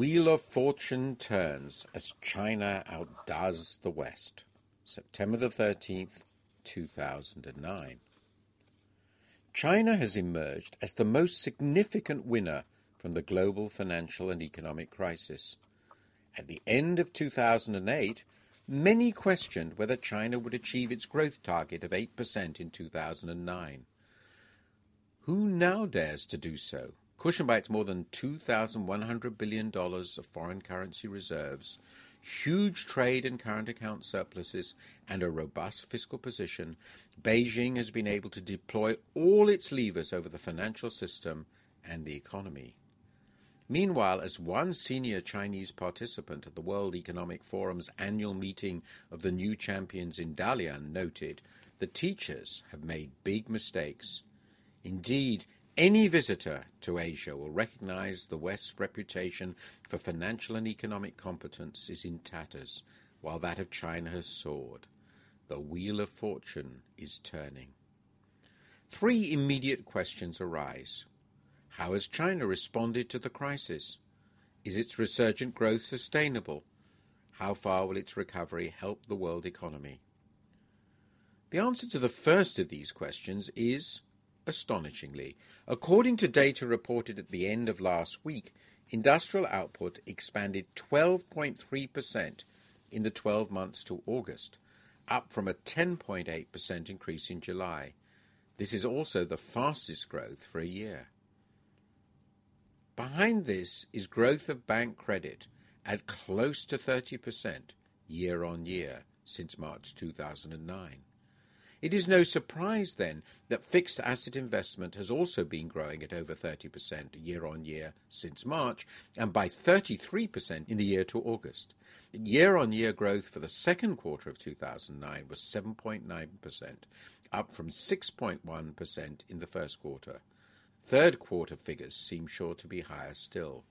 Wheel of Fortune turns as China outdoes the West. September the 13th, 2009. China has emerged as the most significant winner from the global financial and economic crisis. At the end of 2008, many questioned whether China would achieve its growth target of 8% in 2009. Who now dares to do so? Cushioned by its more than $2,100 billion of foreign currency reserves, huge trade and current account surpluses, and a robust fiscal position, Beijing has been able to deploy all its levers over the financial system and the economy. Meanwhile, as one senior Chinese participant at the World Economic Forum's annual meeting of the new champions in Dalian noted, the teachers have made big mistakes. Indeed, any visitor to Asia will recognize the West's reputation for financial and economic competence is in tatters, while that of China has soared. The wheel of fortune is turning. Three immediate questions arise. How has China responded to the crisis? Is its resurgent growth sustainable? How far will its recovery help the world economy? The answer to the first of these questions is astonishingly. According to data reported at the end of last week, industrial output expanded 12.3% in the 12 months to August, up from a 10.8% increase in July. This is also the fastest growth for a year. Behind this is growth of bank credit at close to 30% year on year since March 2009. It is no surprise, then, that fixed asset investment has also been growing at over 30% year on year since March, and by 33% in the year to August. Year on year growth for the second quarter of 2009 was 7.9%, up from 6.1% in the first quarter. Third quarter figures seem sure to be higher still.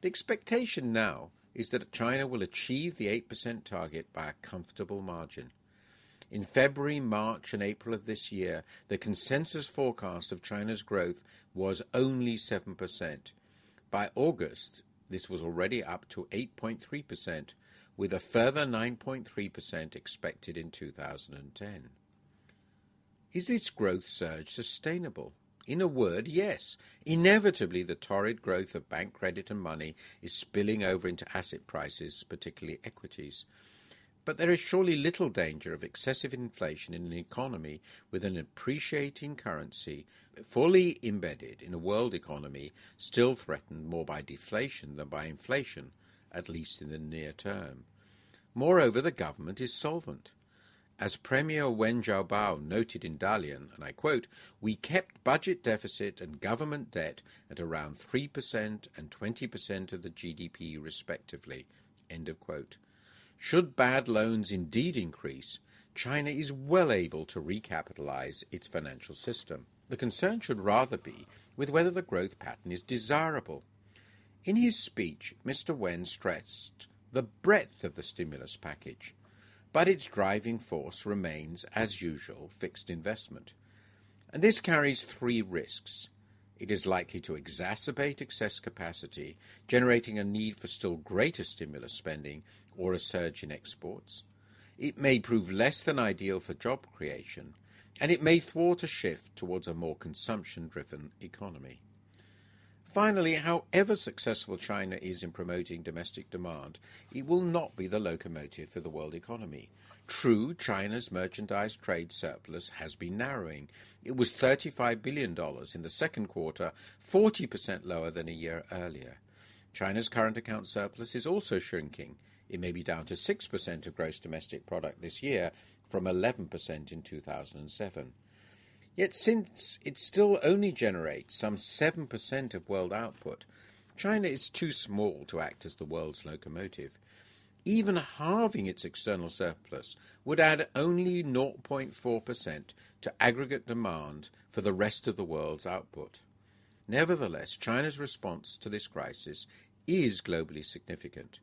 The expectation now is that China will achieve the 8% target by a comfortable margin. In February, March, and April of this year, the consensus forecast of China's growth was only 7%. By August, this was already up to 8.3%, with a further 9.3% expected in 2010. Is this growth surge sustainable? In a word, yes. Inevitably, the torrid growth of bank credit and money is spilling over into asset prices, particularly equities. But there is surely little danger of excessive inflation in an economy with an appreciating currency fully embedded in a world economy still threatened more by deflation than by inflation, at least in the near term. Moreover, the government is solvent. As Premier Wen Jiabao noted in Dalian, and I quote, we kept budget deficit and government debt at around 3% and 20% of the GDP respectively. End of quote. Should bad loans indeed increase, China is well able to recapitalize its financial system. The concern should rather be with whether the growth pattern is desirable. In his speech, Mr. Wen stressed the breadth of the stimulus package, but its driving force remains, as usual, fixed investment. And this carries three risks. It is likely to exacerbate excess capacity, generating a need for still greater stimulus spending or a surge in exports. It may prove less than ideal for job creation, and it may thwart a shift towards a more consumption driven economy. Finally, however successful China is in promoting domestic demand, it will not be the locomotive for the world economy. True, China's merchandise trade surplus has been narrowing. It was $35 billion in the second quarter, 40% lower than a year earlier. China's current account surplus is also shrinking. It may be down to 6% of gross domestic product this year from 11% in 2007. Yet since it still only generates some 7% of world output, China is too small to act as the world's locomotive. Even halving its external surplus would add only 0.4% to aggregate demand for the rest of the world's output. Nevertheless, China's response to this crisis is globally significant.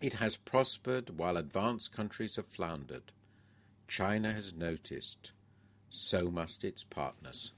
It has prospered while advanced countries have floundered. China has noticed so must its partners.